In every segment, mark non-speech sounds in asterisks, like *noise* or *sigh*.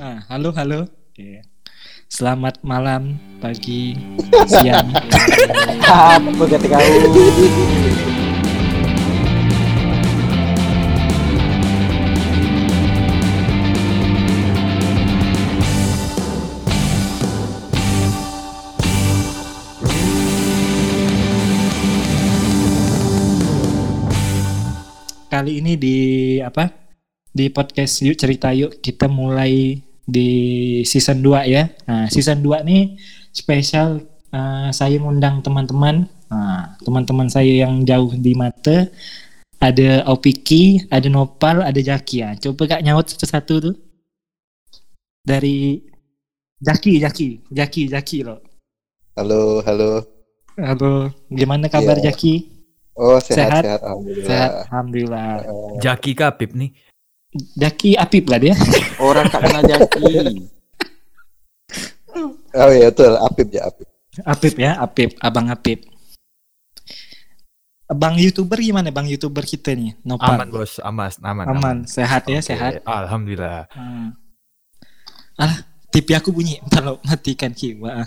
Ah, halo, halo. Oke. Selamat malam, pagi, *laughs* siang. Apa kata kau? Kali ini di apa? Di podcast Yuk Cerita Yuk kita mulai di season 2 ya. Nah, season 2 nih spesial eh, saya mengundang teman-teman. Nah, teman-teman saya yang jauh di mata ada Opiki, ada Nopal, ada Jaki ya. Coba kak nyaut satu-satu tuh. Dari Jaki, Jaki, Jaki, Jaki loh. Halo, halo. Halo, gimana kabar Iya. Jaki? Oh, sehat, Sehat? sehat, alhamdulillah. Sehat, alhamdulillah. Eh, Jaki Kapip nih. Jaki Apip lah dia. *laughs* Orang tak kenal Jaki. oh iya betul, Apip ya Apip. Apip ya, Apip, Abang Apip. Bang YouTuber gimana Bang YouTuber kita nih? Nopal. Aman bos, aman, aman. Aman, sehat ya, sehat. Alhamdulillah. Hmm. Ah, TV aku bunyi. *laughs* Kalau matikan kiwa. *laughs*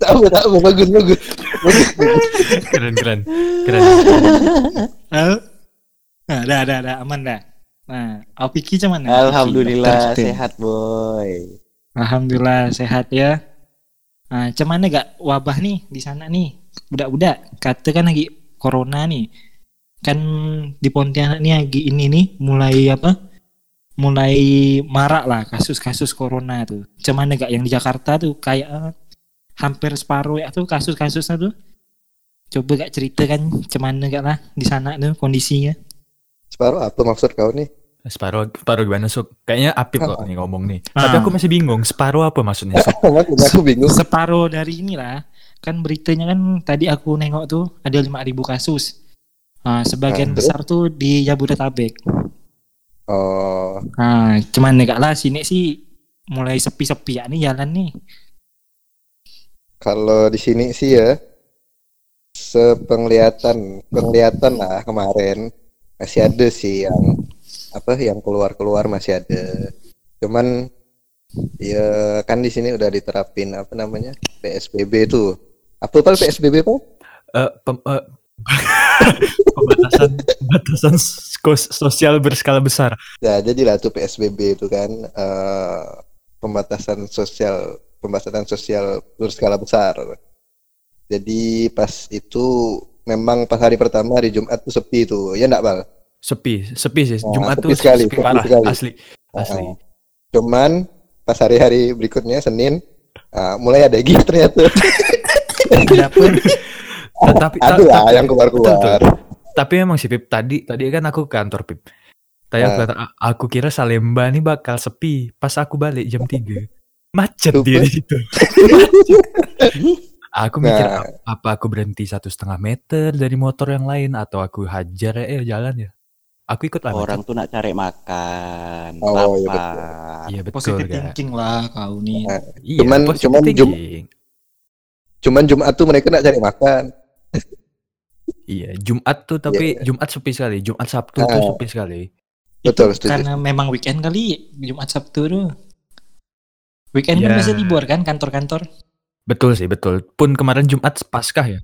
Tak apa, tak apa, bagus, bagus. Keren, keren, keren. Halo? Nah, dah, dah, dah, aman dah. Nah, Opiki cuman Alhamdulillah sehat boy. Alhamdulillah sehat ya. Nah, cuman gak wabah nih di sana nih? Budak-budak, kata kan lagi corona nih. Kan di Pontianak nih lagi ini nih mulai apa? Mulai marak lah kasus-kasus corona tuh. Cuman gak yang di Jakarta tuh kayak eh, hampir separuh ya tuh kasus-kasusnya tuh. Coba gak cerita kan cuman gak lah di sana tuh kondisinya. Separuh apa maksud kau nih? Separuh, separuh gimana Suk? Kayaknya Apip kok nih ngomong nih. Ah. Tapi aku masih bingung. Separuh apa maksudnya? *laughs* Aku, aku bingung. Separuh dari inilah kan beritanya kan tadi aku nengok tuh ada 5000 kasus. Nah, sebagian Ah, besar tuh di Jabodetabek. Oh, Nah, cuman enggak lah sini sih mulai sepi-sepi ya nih jalan nih. Kalau di sini sih ya, sepenglihatan, penglihatan lah kemarin masih ada sih yang apa yang keluar-keluar masih ada. Cuman ya kan di sini udah diterapin apa namanya PSBB itu. Apa pal PSBB pak? Pem- eh, *laughs* pembatasan pembatasan sosial berskala besar. Ya, jadilah tuh PSBB itu kan eh, pembatasan sosial pembatasan sosial berskala besar. Jadi pas itu memang pas hari pertama hari Jumat tuh sepi tuh. Ya enggak, Bal? Sepi, sepi sih. Nah, Jumat sepi tuh sekali, sepi sepi parah, sekali. asli, asli. Heeh. Cuman pas hari-hari berikutnya Senin ah, mulai ada gig *laughs* ternyata. Ta- tapi ta- ada lah *laughs* yang keluar-keluar. Tapi emang sih Pip tadi tadi kan aku ke kantor Pip. Tadi aku, Nah. kata, "A- aku kira Salemba nih bakal sepi. Pas aku balik jam 3 macet Lupa. dia di situ. *laughs* aku mikir Nah. "Ap- apa aku berhenti satu setengah meter dari motor yang lain atau aku hajar ya eh, jalan ya. Aku ikut lah. Orang macet. tuh nak cari makan, Oh, iya, lapar. Iya betul positif kan. thinking lah kau nih. Nah, Iya, Cuman- positive cuman Jum-. Cuman Jumat tuh mereka nak cari makan. *laughs* Iya, Jumat tuh tapi Jumat sepi sekali. Jumat Sabtu tuh Ah. sepi sekali. Betul, Itu setuju. karena memang weekend kali Jumat Sabtu tuh. Weekend kan Ya. biasa libur kan kantor-kantor. Betul sih, betul. Pun kemarin Jumat Paskah ya.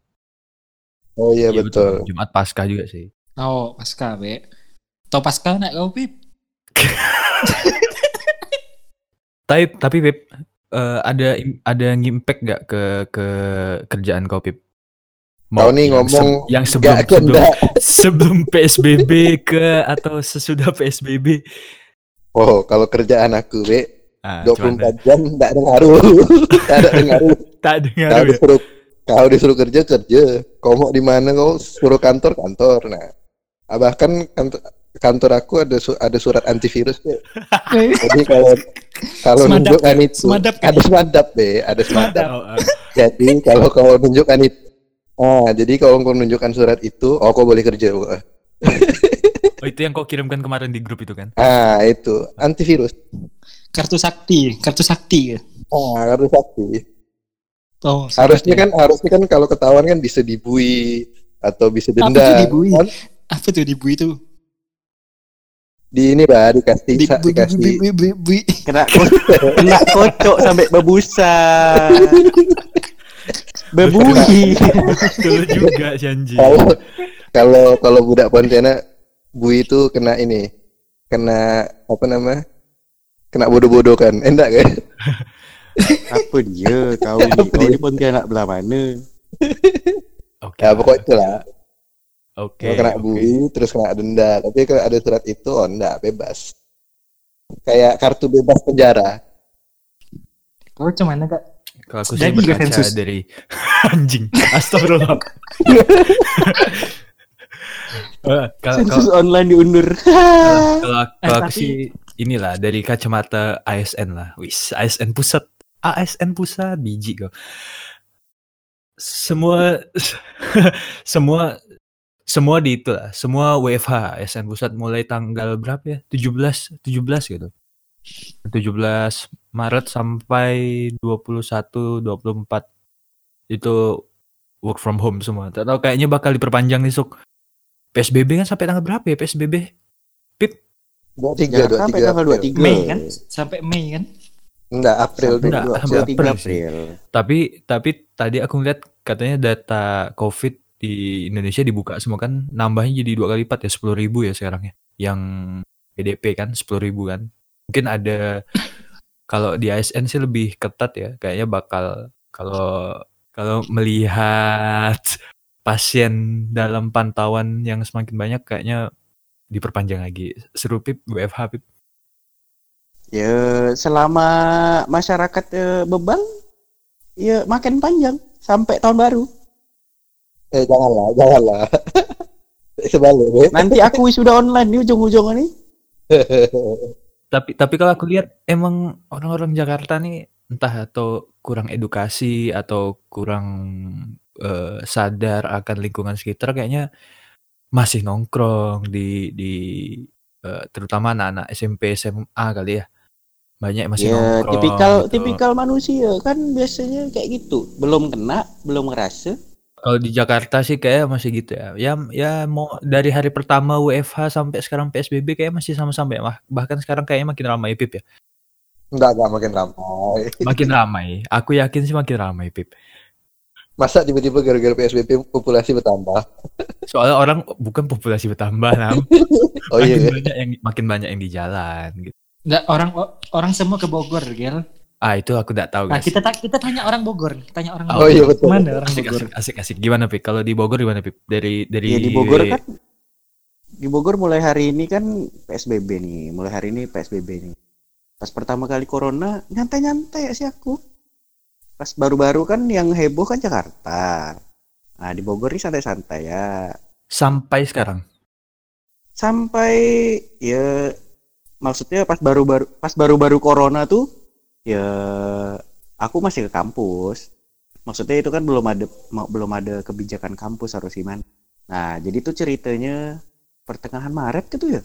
Oh iya, Iya, betul. Jumat Paskah juga sih. Oh, pasca be. Tau pasca nak kau pip? *laughs* Tapi tapi Pip, eh, ada im- ada yang impact gak ke ke kerjaan kau Pip? Kau nih yang ngomong se- yang sebelum Gak sebelum, sebelum *laughs* PSBB ke atau sesudah PSBB? Oh, kalau kerjaan aku, Be, Ah, 24 jam enggak ada ngaruh. *laughs* Enggak ada ngaruh. *laughs* tak dengar Kau ya. disuruh kau disuruh kerja kerja. Kau mau di mana kau suruh kantor kantor. Nah, ah, bahkan kantor, kantor aku ada su- ada surat antivirus be. *laughs* Jadi kalau kalau nunjukkan itu Semadap kan? ada semadap be, ada semadap. Oh, ah. Jadi kalau kau nunjukkan itu Ah, jadi kalau kau nunjukkan surat itu, oh kau boleh kerja. Oh, itu yang kau kirimkan kemarin di grup itu kan? Ah, itu antivirus. Kartu sakti, kartu sakti. Ah, harus sakti. Oh, Harusnya kan harusnya kan kalau ketahuan kan bisa dibui atau bisa Apa denda. tuh dibui? Kan? apa tuh di Bu itu? di ini bah dikasih bi- dikasih. Kena kena kocok sampai bebusa. Bebui. Betul juga si anjing. kalau kalau kalau budak Pontianak bui itu kena ini kena apa nama kena bodoh-bodoh kan enggak kan *laughs* Apa dia kau ni? Kau ni Pontianak belah mana? Oke. ya pokok itulah Oke. Kalau kena oke. bui terus kena denda tapi kalau ada surat itu oh enggak bebas kayak kartu bebas penjara Kau cuman kak? Kalau aku sih berkaca sensus. dari *laughs* anjing. Astagfirullah. *laughs* Eh, kalau Sensus kalau online diundur. kalau kalau aku tapi- sih inilah dari kacamata ASN lah. Wis, ASN pusat. ASN pusat biji kok. Semua *laughs* semua semua di itu lah. Semua WFH ASN pusat mulai tanggal berapa ya? 17 17 gitu. 17 Maret sampai 21 24 itu work from home semua. Tahu kayaknya bakal diperpanjang nih Suk. PSBB kan sampai tanggal berapa ya PSBB? Dua tiga dua sampai tiga tanggal 23. Mei kan? Sampai Mei kan? enggak April Enggak, dua- sampai 23 April sih. April. Tapi tapi tadi aku lihat katanya data COVID di Indonesia dibuka semua kan nambahnya jadi dua kali lipat ya sepuluh ribu ya sekarang ya. Yang PDP kan sepuluh ribu kan. Mungkin ada *coughs* kalau di ASN sih lebih ketat ya. Kayaknya bakal kalau kalau melihat *laughs* pasien dalam pantauan yang semakin banyak kayaknya diperpanjang lagi. Seru Pip, WFH Pip. Ya selama masyarakat eh, bebal ya makin panjang sampai tahun baru. eh janganlah janganlah *laughs* sebalik ya. Nanti aku sudah online di ujung-ujung ini. *laughs* Tapi tapi kalau aku lihat emang orang-orang Jakarta nih entah atau kurang edukasi atau kurang eh, sadar akan lingkungan sekitar kayaknya masih nongkrong di di eh, terutama anak-anak SMP SMA kali ya. Banyak masih Ya nongkrong. tipikal gitu. tipikal manusia kan biasanya kayak gitu. Belum kena, belum ngerasa. Kalau di Jakarta sih kayak masih gitu ya. Ya ya mau dari hari pertama WFH sampai sekarang PSBB kayak masih sama-sama ya. Bah- Bahkan sekarang kayaknya makin ramai Pip ya. enggak enggak makin ramai Makin ramai. Aku yakin sih makin ramai Pip. Masa tiba-tiba gara-gara PSBB populasi bertambah Soalnya orang bukan populasi bertambah, Nam. *laughs* oh makin iya iya. banyak yang makin banyak yang di jalan gitu. Nggak, orang orang semua ke Bogor, Gel. Ah, itu aku tidak tahu, Nah, guys. kita ta- kita tanya orang Bogor, tanya orang Oh, Bogor. iya, betul. Mana orang asik, Bogor? asik, asik, asik. Gimana, Pip? Kalau di Bogor gimana, Pip? Dari dari Ya di Bogor kan di Bogor mulai hari ini kan PSBB nih, mulai hari ini PSBB nih. Pas pertama kali corona nyantai-nyantai ya sih aku. Pas baru-baru kan yang heboh kan Jakarta. Nah, di Bogor ini santai-santai ya. sampai sekarang. Sampai ya maksudnya pas baru-baru pas baru-baru corona tuh ya aku masih ke kampus. Maksudnya itu kan belum ada belum ada kebijakan kampus harus gimana. Nah, jadi tuh ceritanya pertengahan Maret gitu ya.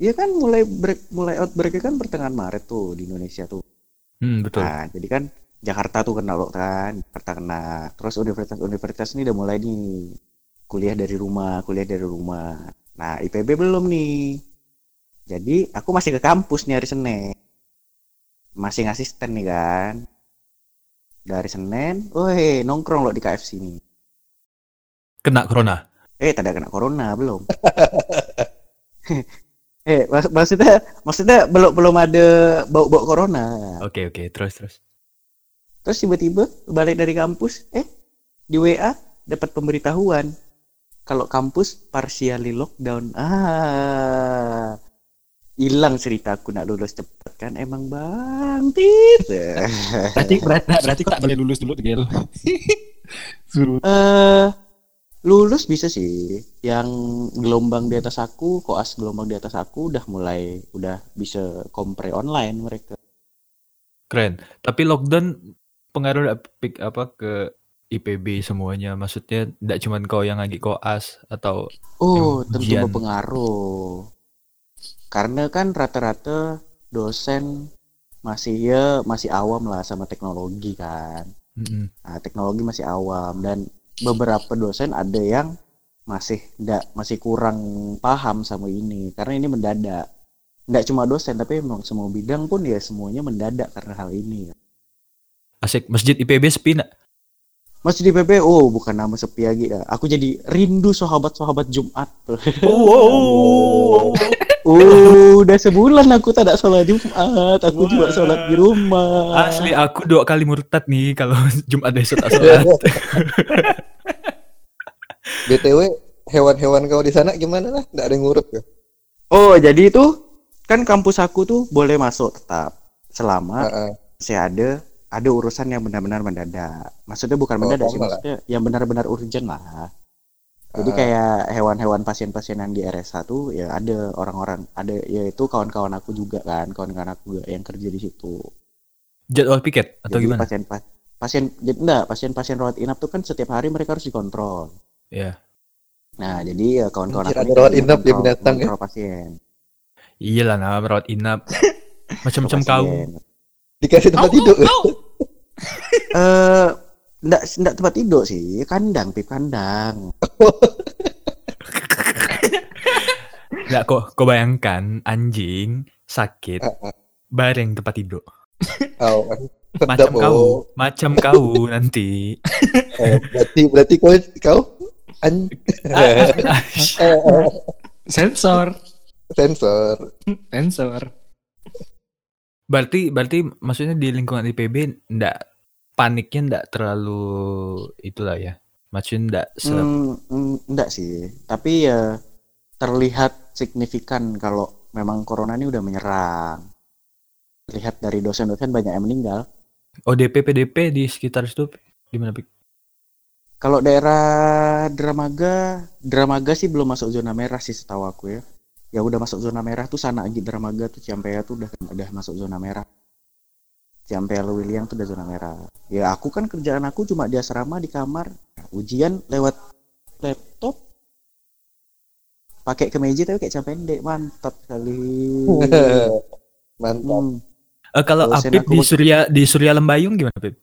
Iya kan mulai break mulai outbreak kan pertengahan Maret tuh di Indonesia tuh. Hmm, betul. Nah, jadi kan Jakarta tuh kena lockdown, Jakarta kena. Terus universitas-universitas ini udah mulai nih kuliah dari rumah, kuliah dari rumah. Nah, IPB belum nih. Jadi aku masih ke kampus nih hari Senin. Masih ngasisten nih kan. Dari Senin, woi nongkrong lo di KFC nih. Kena corona. Eh, tidak kena corona belum. *laughs* eh, mak- maksudnya maksudnya belum belum ada bau-bau corona. Oke, oke. Terus, terus. Terus tiba-tiba balik dari kampus, eh di WA dapat pemberitahuan kalau kampus partially lockdown. Ah, hilang ceritaku nak lulus cepat kan emang bang tit. *laughs* Berarti berarti, berarti kok tak boleh lulus dulu, Gel. *laughs* Suruh. Eh lulus bisa sih. Yang gelombang di atas aku, koas gelombang di atas aku udah mulai udah bisa kompre online mereka. Keren. Tapi lockdown pengaruh Pik, apa ke IPB semuanya? Maksudnya tidak cuma kau yang lagi koas atau Oh, tentu berpengaruh. Karena kan rata-rata dosen masih ya masih awam lah sama teknologi kan. Mm-mm. Nah, teknologi masih awam dan beberapa dosen ada yang masih ndak masih kurang paham sama ini karena ini mendadak. nggak cuma dosen tapi memang semua bidang pun ya semuanya mendadak karena hal ini. Asik masjid IPB sepi nak? Masih di PP, oh bukan nama sepi lagi ya. Aku jadi rindu sahabat-sahabat Jumat. Oh, *laughs* Oh, udah sebulan aku tak ada sholat Jumat. Aku juga sholat di rumah. Asli aku dua kali murtad nih kalau *laughs* Jumat besok tak sholat. *laughs* BTW hewan-hewan kau di sana gimana lah? Nggak ada yang ngurut ya? Oh, jadi itu kan kampus aku tuh boleh masuk tetap selama Heeh. masih ada ada urusan yang benar-benar mendadak. Maksudnya bukan Oh, mendadak sih, normal lah. maksudnya yang benar-benar urgent lah. Jadi Ah. kayak hewan-hewan pasien-pasien yang di RSA tuh ya ada orang-orang ada ya itu kawan-kawan aku juga kan, kawan-kawan aku juga yang kerja di situ. Jadwal piket atau Jadi gimana? pasien pasien jadi enggak, pasien-pasien rawat inap tuh kan setiap hari mereka harus dikontrol. Ya. Nah, jadi ya kawan-kawan aku ada ini rawat yang inap ya kontrol- binatang ya? pasien. Iyalah nama merawat inap. *laughs* Macam-macam kau. Dikasih tempat tidur. *laughs* Eh, enggak enggak tempat tidur sih, kandang, pip kandang. *laughs* Nggak kok kau bayangkan anjing sakit bareng tempat tidur. Kau kan. Macam Sedap, kau, oh. macam kau nanti. *laughs* Eh, berarti berarti kau kau an eh, eh, Sensor, sensor. sensor. Berarti berarti maksudnya di lingkungan IPB ndak paniknya ndak terlalu itulah ya. Maksudnya ndak se enggak sih, tapi ya terlihat signifikan kalau memang corona ini udah menyerang. Lihat dari dosen-dosen banyak yang meninggal. ODP PDP di sekitar situ gimana Pik? Kalau daerah Dramaga, Dramaga sih belum masuk zona merah sih setahu aku ya. Ya udah masuk zona merah tuh sana lagi Dramaga tuh Ciampea tuh udah udah masuk zona merah. Ciampea Lewiliang tuh udah zona merah. Ya aku kan kerjaan aku cuma di asrama di kamar. Ujian lewat laptop. Pakai kemeja tapi kayak celana pendek, mantap sekali. *laughs* Mantap. Hmm. Eh, kalau Dosen Apip aku di Surya di Surya Lembayung gimana Pip?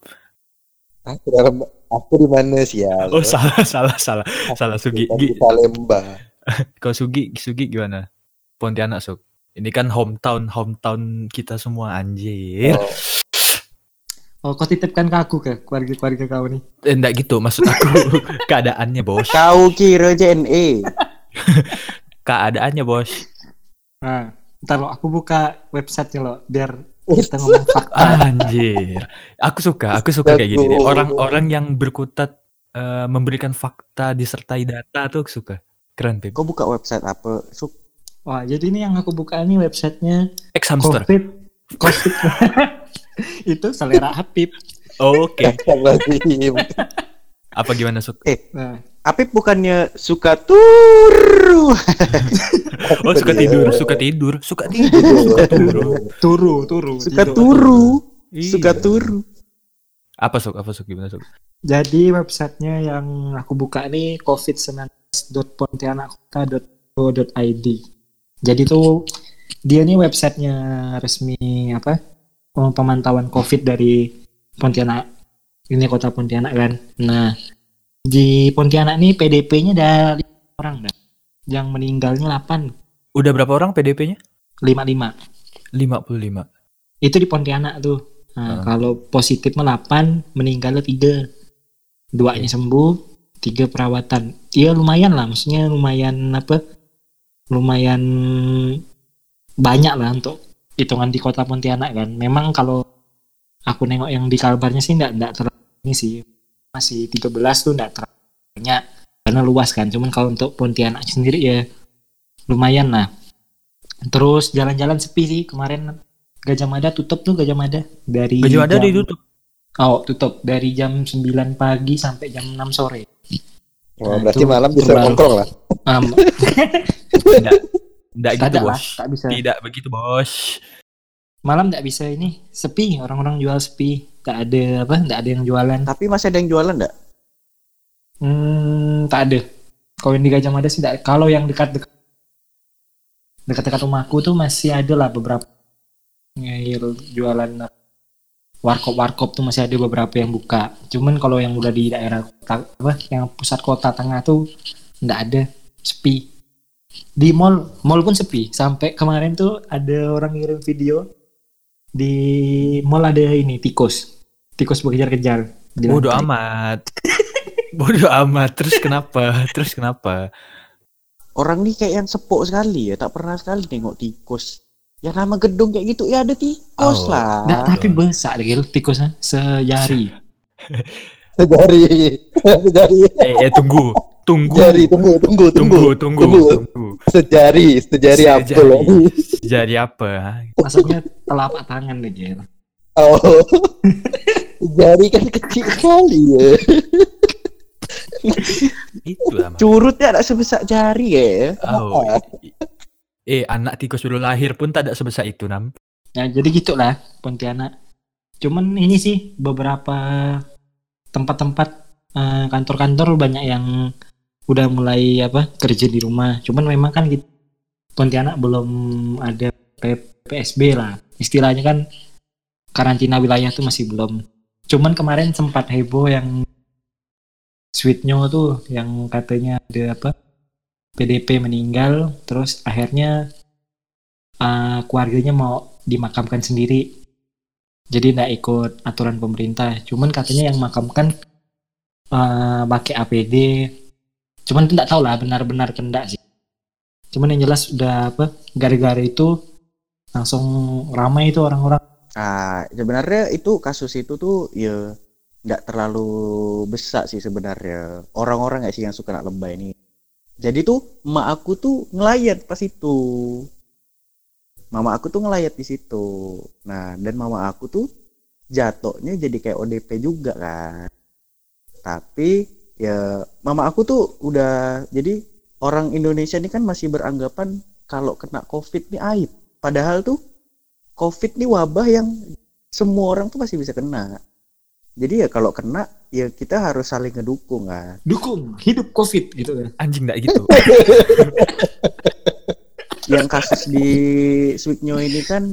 Aku dalam aku di mana sih ya? Oh salah salah salah salah Sugi. Di Gi, Salemba. *laughs* kau Sugi Sugi gimana? Pontianak Suk. Ini kan hometown hometown kita semua anjir. Oh, Oh, kau titipkan ke aku ke keluarga-keluarga kau nih. Eh, enggak gitu maksud aku *laughs* keadaannya bos. Kau kira JNE. *laughs* Keadaannya bos. Nah, ntar lo aku buka websitenya lo biar kita ngomong *laughs* fakta. Anjir. Aku suka, aku suka kayak gini. Orang-orang yang berkutat eh, memberikan fakta disertai data tuh aku suka. Keren, Pip. Kau buka website apa? Suk. Wah, jadi ini yang aku buka ini websitenya Ex hamster. COVID. COVID. *laughs* itu selera Habib. Oh, Oke. *laughs* Apa gimana, Suk? Nah, Apip bukannya suka turu. Oh, suka Iya. tidur, suka tidur, suka tidur, suka turu. turu, turu. Suka Tidur. turu. Iya. Suka turu. Apa, Suk? Apa, Suk? Gimana, Suk? Jadi websitenya yang aku buka ini covid19.pontianakkota.co.id. Jadi tuh dia nih websitenya resmi apa pemantauan covid dari Pontianak. Ini kota Pontianak kan. Nah di Pontianak nih PDP-nya ada lima orang dah. Yang meninggalnya 8 Udah berapa orang PDP-nya? 55. 55. Itu di Pontianak tuh. Nah, Ah. kalau positif mah 8, meninggalnya 3. Duanya sembuh, tiga perawatan. Iya lumayan lah, maksudnya lumayan apa? Lumayan banyak lah untuk hitungan di kota Pontianak kan. Memang kalau aku nengok yang di kabarnya sih enggak enggak terlalu ini sih. Masih 13 tuh enggak terlalu banyak karena luas kan. Cuman kalau untuk Pontianak sendiri ya lumayan lah. Terus jalan-jalan sepi sih kemarin Gajah Mada tutup tuh Gajah Mada dari Gajah Mada jam- ditutup. Oh, tutup dari jam 9 pagi sampai jam 6 sore. Oh, Nah, berarti itu malam bisa nongkrong lah. Um, Enggak. *laughs* Enggak gitu, tidak lah, Bos. tak bisa. Tidak begitu, Bos. Malam tidak bisa ini, sepi, orang-orang jual sepi. Tak ada apa, tak ada yang jualan. Tapi masih ada yang jualan enggak? Hmm, tak ada. Kalau yang di Gajah Mada sih tak. Kalau yang dekat-dekat dekat-dekat rumahku tuh masih ada lah beberapa jualan warkop-warkop tuh masih ada beberapa yang buka. Cuman kalau yang udah di daerah kota apa, yang pusat kota tengah tuh nggak ada, sepi. Di mall mall pun sepi sampai kemarin tuh ada orang ngirim video di mall ada ini tikus tikus berkejar-kejar Bodoh amat. *laughs* Bodoh amat. Terus kenapa? Terus kenapa? Orang nih kayak yang sepok sekali ya, tak pernah sekali nengok tikus. Ya nama gedung kayak gitu ya ada tikus Oh. lah. Nggak, tapi besar deh tikusnya sejari Sejari. *laughs* Sejari. Eh, eh tunggu. Tunggu. Jari, tunggu, tunggu, tunggu. Tunggu, tunggu, Tunggu. Sejari, sejari apa Sejari. lagi? Jadi apa? maksudnya telapak tangan deh Gil. Oh. *laughs* Sejari kan kecil sekali ya. Itu lah. Mas. Curutnya ada sebesar jari ya. Oh. Eh, anak tikus baru lahir pun tak ada sebesar itu, Nam. Ya jadi gitulah Pontianak. Cuman ini sih beberapa tempat-tempat eh, kantor-kantor banyak yang udah mulai apa kerja di rumah. Cuman memang kan gitu, Pontianak belum ada P- PSB lah. Istilahnya kan karantina wilayah tuh masih belum. Cuman kemarin sempat heboh yang Sweetnyo tuh yang katanya ada apa PDP meninggal terus akhirnya uh, keluarganya mau dimakamkan sendiri jadi nggak ikut aturan pemerintah cuman katanya yang makamkan uh, pakai APD cuman tidak tahu lah benar-benar kendak sih cuman yang jelas udah apa gara-gara itu langsung ramai itu orang-orang Nah, sebenarnya itu kasus itu tuh ya nggak terlalu besar sih sebenarnya. Orang-orang nggak sih yang suka nak lebay ini. Jadi tuh emak aku tuh ngelayat pas itu. Mama aku tuh ngelayat di situ. Nah, dan mama aku tuh jatuhnya jadi kayak ODP juga kan. Tapi ya mama aku tuh udah jadi orang Indonesia ini kan masih beranggapan kalau kena COVID ini aib. Padahal tuh COVID ini wabah yang semua orang tuh masih bisa kena. Jadi ya kalau kena ya kita harus saling ngedukung kan. dukung hidup covid gitu kan Anjing enggak gitu. *laughs* Yang kasus di Sweetnyo ini kan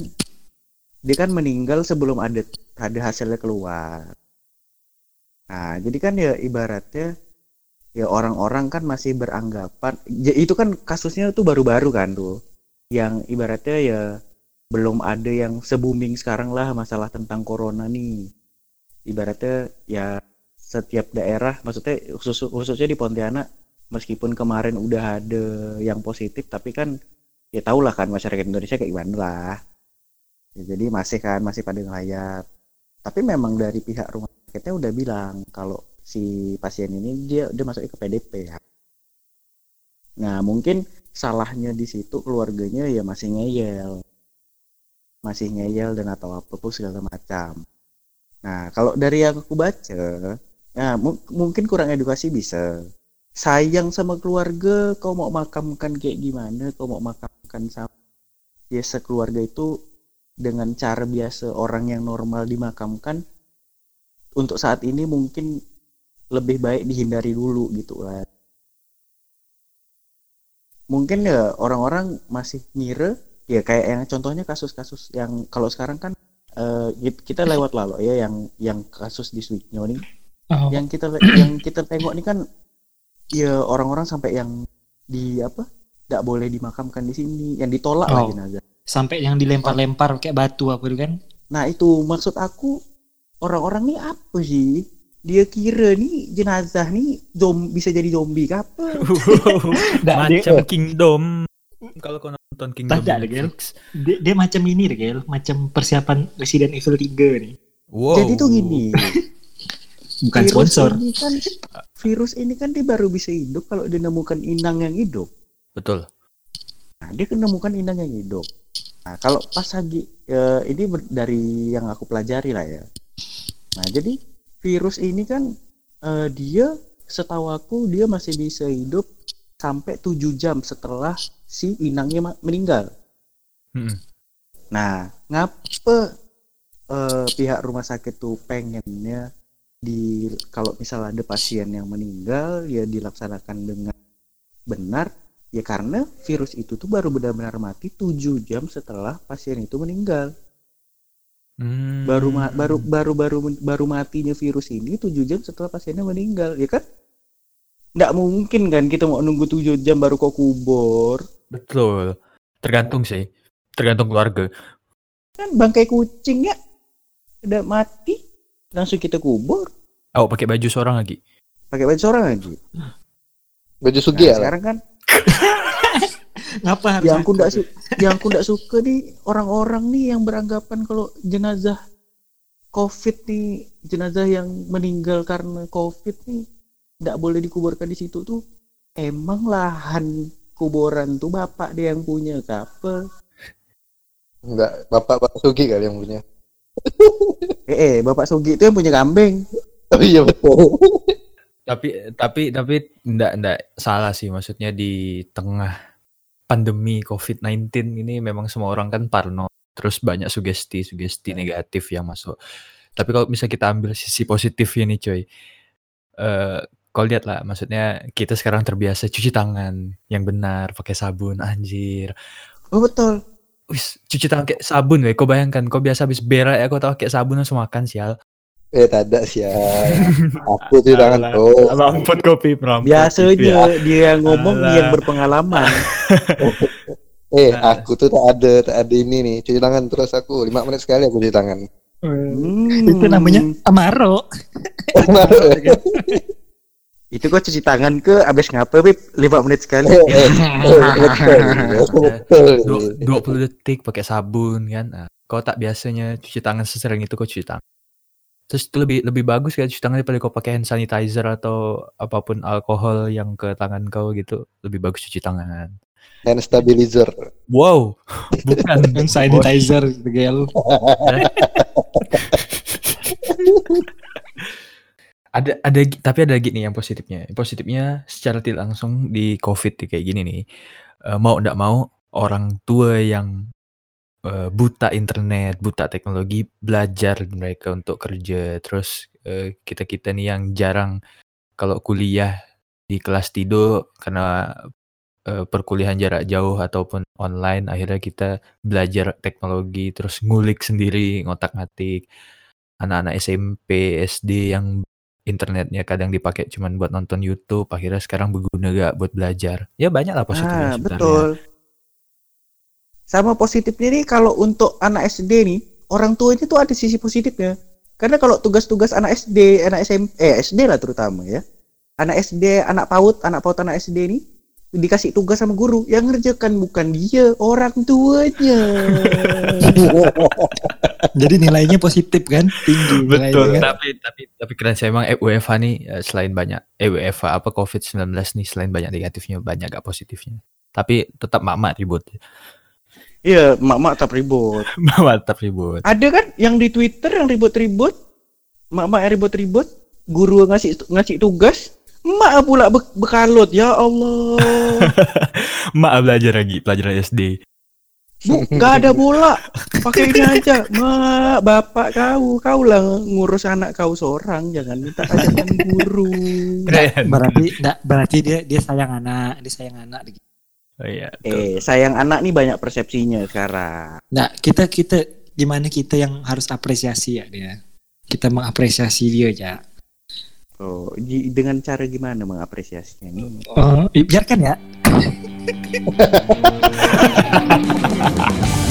dia kan meninggal sebelum ada ada hasilnya keluar. Nah, jadi kan ya ibaratnya ya orang-orang kan masih beranggapan ya itu kan kasusnya tuh baru-baru kan tuh. Yang ibaratnya ya belum ada yang se-booming sekarang lah masalah tentang corona nih. Ibaratnya ya setiap daerah maksudnya khusus, khususnya di Pontianak meskipun kemarin udah ada yang positif tapi kan ya tau lah kan masyarakat Indonesia kayak gimana lah. Ya, jadi masih kan masih pada ngelayat. Tapi memang dari pihak rumah sakitnya udah bilang kalau si pasien ini dia dia masuknya ke PDP ya. Nah, mungkin salahnya di situ keluarganya ya masih ngeyel. Masih ngeyel dan atau apa pun segala macam. Nah, kalau dari yang aku baca, mu- mungkin kurang edukasi bisa. Sayang sama keluarga, kau mau makamkan kayak gimana? Kau mau makamkan sama biasa keluarga itu dengan cara biasa orang yang normal dimakamkan untuk saat ini mungkin lebih baik dihindari dulu gitu kan. Mungkin ya orang-orang masih ngira ya kayak yang contohnya kasus-kasus yang kalau sekarang kan kit- kita lewat lalu ya yang yang kasus di nih oh, yang kita yang kita tengok ini kan ya orang-orang sampai yang di apa tidak boleh dimakamkan di sini yang ditolak lah Oh. jenazah sampai yang dilempar-lempar kayak batu apa itu kan nah itu maksud aku orang-orang nih apa sih dia kira nih jenazah nih zom bisa jadi zombie kah apa *laughs* Macam Kingdom. Kalau kau nonton Kingdom Tak ada, di Gel. Netflix. dia, dia macam ini deh Gel macam persiapan Resident Evil 3 nih Wow. jadi tuh gini *laughs* bukan virus sponsor ini kan virus ini kan dia baru bisa hidup kalau ditemukan inang yang hidup Betul. Nah, dia menemukan inang yang hidup. Nah, kalau pas lagi eh, ini dari yang aku pelajari lah ya. Nah, jadi virus ini kan eh, dia setahu aku dia masih bisa hidup sampai 7 jam setelah si inangnya meninggal. Mm-mm. Nah, ngapa eh, pihak rumah sakit tuh pengennya di kalau misalnya ada pasien yang meninggal ya dilaksanakan dengan benar ya karena virus itu tuh baru benar-benar mati 7 jam setelah pasien itu meninggal. Hmm. Baru ma- baru baru baru baru matinya virus ini 7 jam setelah pasiennya meninggal, ya kan? Nggak mungkin kan kita mau nunggu 7 jam baru kok kubur. Betul. Tergantung sih. Tergantung keluarga. Kan bangkai kucing ya udah mati langsung kita kubur Oh, pakai baju seorang lagi. pakai baju seorang lagi. Baju Nah, sugi ya. sekarang kan *laughs* Ngapa harus yang aku nggak su- yang aku nggak suka nih orang-orang nih yang beranggapan kalau jenazah covid nih jenazah yang meninggal karena covid nih nggak boleh dikuburkan di situ tuh emang lahan kuburan tuh bapak dia yang punya kapal Enggak, bapak bapak sugi kali yang punya. *laughs* eh, eh bapak Sugi itu yang punya kambing Oh iya betul. Tapi tapi tapi enggak enggak salah sih maksudnya di tengah pandemi COVID-19 ini memang semua orang kan parno terus banyak sugesti-sugesti negatif yang masuk. Tapi kalau bisa kita ambil sisi positifnya nih coy. Eh kalau lihat lah maksudnya kita sekarang terbiasa cuci tangan yang benar pakai sabun anjir. oh betul Wis, cuci tangan kayak sabun. Kau bayangkan kau biasa habis berak ya kau tahu kayak sabun langsung makan sial. Eh tak ada sih ya. *laughs* Aku cuci tangan tuh. Merampot kopi, merampot. biasanya dia yang ngomong Alah. yang berpengalaman *laughs* Eh aku tuh tak ada tak ada ini nih cuci tangan terus aku lima menit sekali aku cuci tangan. Hmm. Itu namanya amaro. *laughs* itu kok cuci tangan ke abis ngapa Bib? 5 menit sekali Eh, eh, eh, betul, betul. Du- 20 detik pakai sabun kan. Nah, kau tak biasanya cuci tangan sesering itu kau cuci tangan. Terus itu lebih lebih bagus kan cuci tangan daripada kau pakai hand sanitizer atau apa pun alkohol yang ke tangan kau gitu. Lebih bagus cuci tangan. Hand stabilizer. Wow, *laughs* bukan Dan sanitizer gitu gel. *laughs* ada ada tapi ada lagi nih yang positifnya. Yang positifnya secara tidak langsung di COVID kayak gini nih. eh, mau ndak mau orang tua yang eh, buta internet, buta teknologi belajar mereka untuk kerja. Terus eh, kita-kita nih yang jarang kalau kuliah di kelas tidur karena eh, perkuliahan jarak jauh ataupun online akhirnya kita belajar teknologi terus ngulik sendiri ngotak-ngatik anak-anak SMP SD yang internetnya kadang dipakai cuman buat nonton YouTube akhirnya sekarang berguna gak buat belajar ya banyak lah positifnya Ah, sebenarnya betul. Sama positifnya nih kalau untuk anak SD nih, orang tua itu tuh ada sisi positifnya. Karena kalau tugas-tugas anak SD, anak SMP, eh SD lah terutama ya. Anak SD, anak PAUD, anak PAUD anak SD nih dikasih tugas sama guru yang ngerjakan bukan dia, orang tuanya. *laughs* Jadi nilainya positif kan? Tinggi Betul. nilainya kan? Tapi tapi tapi keren saya emang WFH nih eh, selain banyak eh WFH apa COVID-19 nih selain banyak negatifnya banyak gak positifnya. Tapi tetap mak-mak ribut. Iya, mak-mak tak ribut. *laughs* mak tetap ribut. Ada kan yang di Twitter yang ribut-ribut, mak-mak yang ribut-ribut, guru ngasih ngasih tugas, mak pula be- bekalut. Ya Allah. *laughs* mak belajar lagi pelajaran SD. Bu, gak ada bola. Pakai ini aja. Mak, bapak kau, kau lah ngurus anak kau seorang. Jangan minta ajakan guru. Keren. Berarti enggak, berarti dia dia sayang anak, dia sayang anak. Oh, iya. Eh, sayang anak nih banyak persepsinya sekarang. Nah, kita kita gimana kita yang harus apresiasi ya dia. Kita mengapresiasi dia aja. Oh, dengan cara gimana mengapresiasinya nih? Oh, biarkan ya. *laughs*